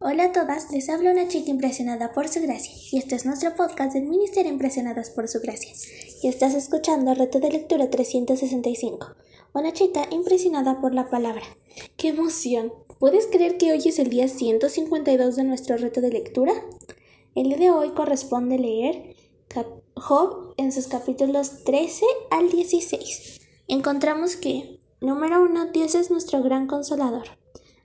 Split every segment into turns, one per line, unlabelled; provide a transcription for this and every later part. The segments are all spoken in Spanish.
Hola a todas, les habla una chica impresionada por su gracia y este es nuestro podcast del Ministerio Impresionadas por su gracia. Y estás escuchando Reto de Lectura 365, una chica impresionada por la palabra. ¡Qué emoción! ¿Puedes creer que hoy es el día 152 de nuestro reto de lectura? El día de hoy corresponde leer Job en sus capítulos 13 al 16. Encontramos que, número 1, Dios es nuestro gran consolador.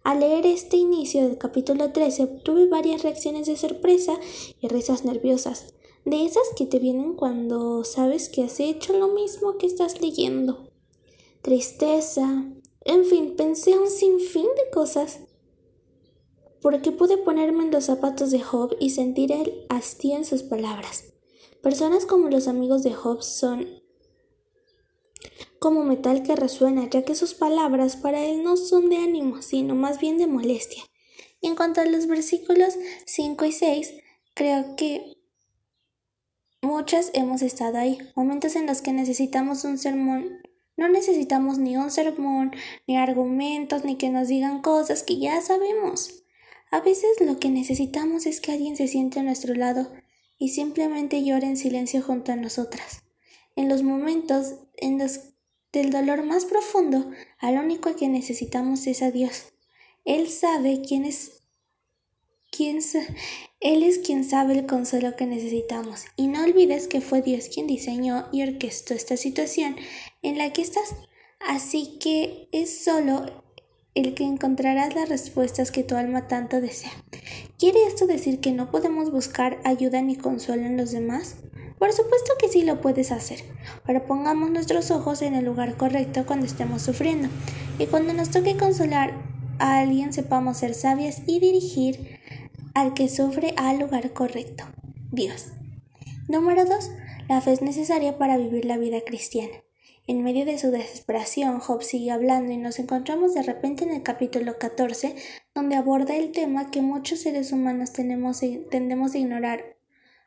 Al leer este inicio del capítulo 13 tuve varias reacciones de sorpresa y risas nerviosas, de esas que te vienen cuando sabes que has hecho lo mismo que estás leyendo. Tristeza, en fin, pensé un sinfín de cosas. Porque pude ponerme en los zapatos de Job y sentir el hastío en sus palabras. Personas como los amigos de Job son como metal que resuena, ya que sus palabras para él no son de ánimo, sino más bien de molestia. En cuanto a los versículos 5 y 6, creo que muchas hemos estado ahí, momentos en los que necesitamos un sermón. No necesitamos ni un sermón, ni argumentos, ni que nos digan cosas que ya sabemos. A veces lo que necesitamos es que alguien se siente a nuestro lado y simplemente llore en silencio junto a nosotras. En los momentos en los del dolor más profundo, al único que necesitamos es a Dios. Él sabe quién es quién él es quien sabe el consuelo que necesitamos. Y no olvides que fue Dios quien diseñó y orquestó esta situación en la que estás. Así que es solo el que encontrarás las respuestas que tu alma tanto desea. ¿Quiere esto decir que no podemos buscar ayuda ni consuelo en los demás? Por supuesto que sí lo puedes hacer, pero pongamos nuestros ojos en el lugar correcto cuando estemos sufriendo y cuando nos toque consolar a alguien sepamos ser sabias y dirigir al que sufre al lugar correcto, Dios. Número 2. La fe es necesaria para vivir la vida cristiana. En medio de su desesperación, Job sigue hablando y nos encontramos de repente en el capítulo 14, donde aborda el tema que muchos seres humanos tenemos, tendemos a ignorar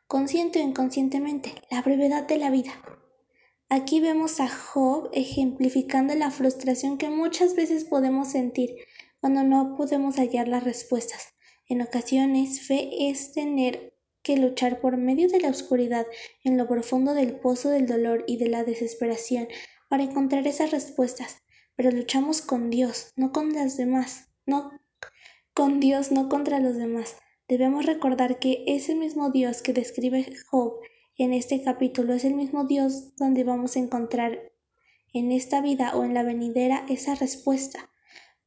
consciente o inconscientemente, la brevedad de la vida. Aquí vemos a Job ejemplificando la frustración que muchas veces podemos sentir cuando no podemos hallar las respuestas. En ocasiones, fe es tener que luchar por medio de la oscuridad en lo profundo del pozo del dolor y de la desesperación para encontrar esas respuestas, pero luchamos con Dios, no con las demás, no con Dios, no contra los demás. Debemos recordar que ese mismo Dios que describe Job en este capítulo es el mismo Dios donde vamos a encontrar en esta vida o en la venidera esa respuesta.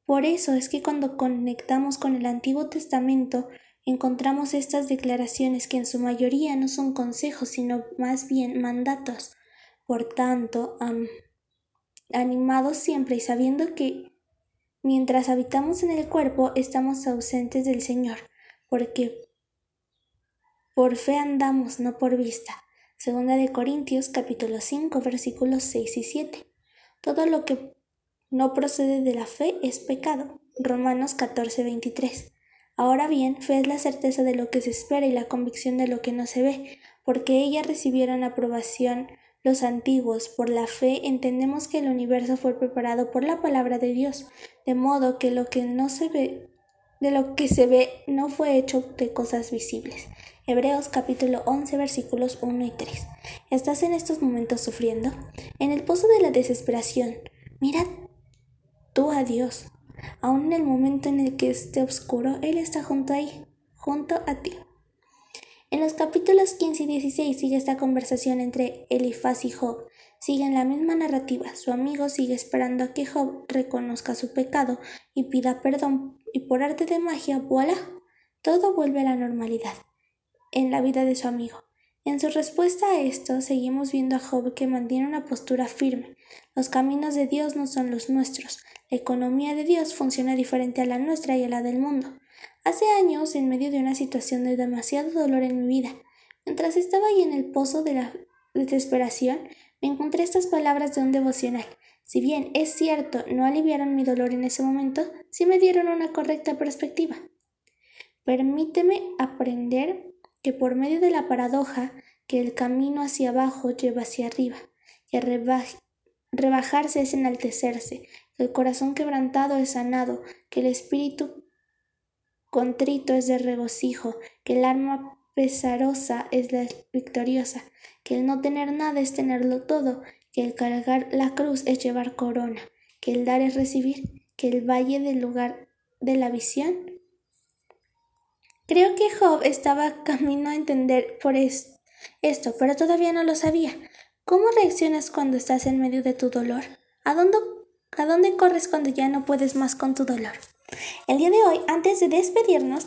Por eso es que cuando conectamos con el Antiguo Testamento encontramos estas declaraciones que en su mayoría no son consejos, sino más bien mandatos. Por tanto, animados siempre y sabiendo que mientras habitamos en el cuerpo estamos ausentes del Señor porque por fe andamos, no por vista. Segunda de Corintios capítulo 5 versículos 6 y 7. Todo lo que no procede de la fe es pecado. Romanos 14 23. Ahora bien, fe es la certeza de lo que se espera y la convicción de lo que no se ve, porque ella recibieron aprobación los antiguos. Por la fe entendemos que el universo fue preparado por la palabra de Dios, de modo que lo que no se ve de lo que se ve no fue hecho de cosas visibles. Hebreos capítulo 11 versículos 1 y 3. ¿Estás en estos momentos sufriendo? En el pozo de la desesperación. Mira tú a Dios. Aún en el momento en el que esté oscuro, Él está junto junto a ti. En los capítulos 15 y 16 sigue esta conversación entre Elifaz y Job. Siguen la misma narrativa. Su amigo sigue esperando a que Job reconozca su pecado y pida perdón y por arte de magia, voilà, todo vuelve a la normalidad en la vida de su amigo. En su respuesta a esto, seguimos viendo a Job que mantiene una postura firme. Los caminos de Dios no son los nuestros. La economía de Dios funciona diferente a la nuestra y a la del mundo. Hace años, en medio de una situación de demasiado dolor en mi vida, mientras estaba ahí en el pozo de la desesperación, me encontré estas palabras de un devocional. Si bien es cierto, no aliviaron mi dolor en ese momento, sí me dieron una correcta perspectiva. Permíteme aprender que por medio de la paradoja que el camino hacia abajo lleva hacia arriba, que rebajarse es enaltecerse, que el corazón quebrantado es sanado, que el espíritu contrito es de regocijo, que el arma es la victoriosa, que el no tener nada es tenerlo todo, que el cargar la cruz es llevar corona, que el dar es recibir, que el valle del lugar de la visión. Creo que Job estaba camino a entender por esto, pero todavía no lo sabía. ¿Cómo reaccionas cuando estás en medio de tu dolor? ¿A dónde, ¿A dónde corres cuando ya no puedes más con tu dolor? El día de hoy, antes de despedirnos,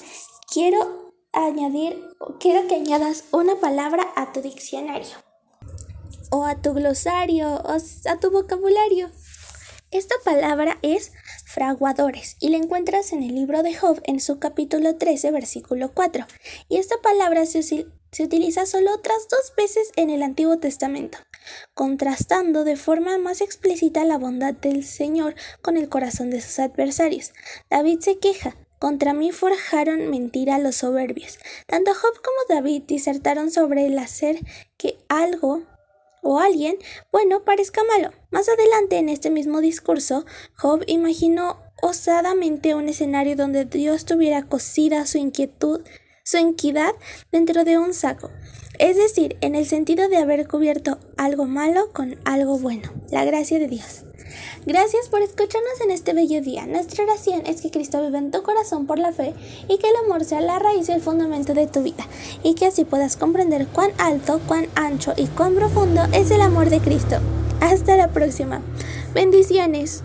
quiero añadir, quiero que añadas una palabra a tu diccionario o a tu glosario o a tu vocabulario. Esta palabra es fraguadores y la encuentras en el libro de Job en su capítulo 13, versículo 4. Y esta palabra se, se utiliza solo otras dos veces en el Antiguo Testamento, contrastando de forma más explícita la bondad del Señor con el corazón de sus adversarios. David se queja, contra mí forjaron mentira los soberbios. Tanto Job como David disertaron sobre el hacer que algo o alguien bueno parezca malo. Más adelante en este mismo discurso, Job imaginó osadamente un escenario donde Dios tuviera cosida su inquietud su equidad dentro de un saco, es decir, en el sentido de haber cubierto algo malo con algo bueno, la gracia de Dios. Gracias por escucharnos en este bello día. Nuestra oración es que Cristo viva en tu corazón por la fe y que el amor sea la raíz y el fundamento de tu vida, y que así puedas comprender cuán alto, cuán ancho y cuán profundo es el amor de Cristo. Hasta la próxima. Bendiciones.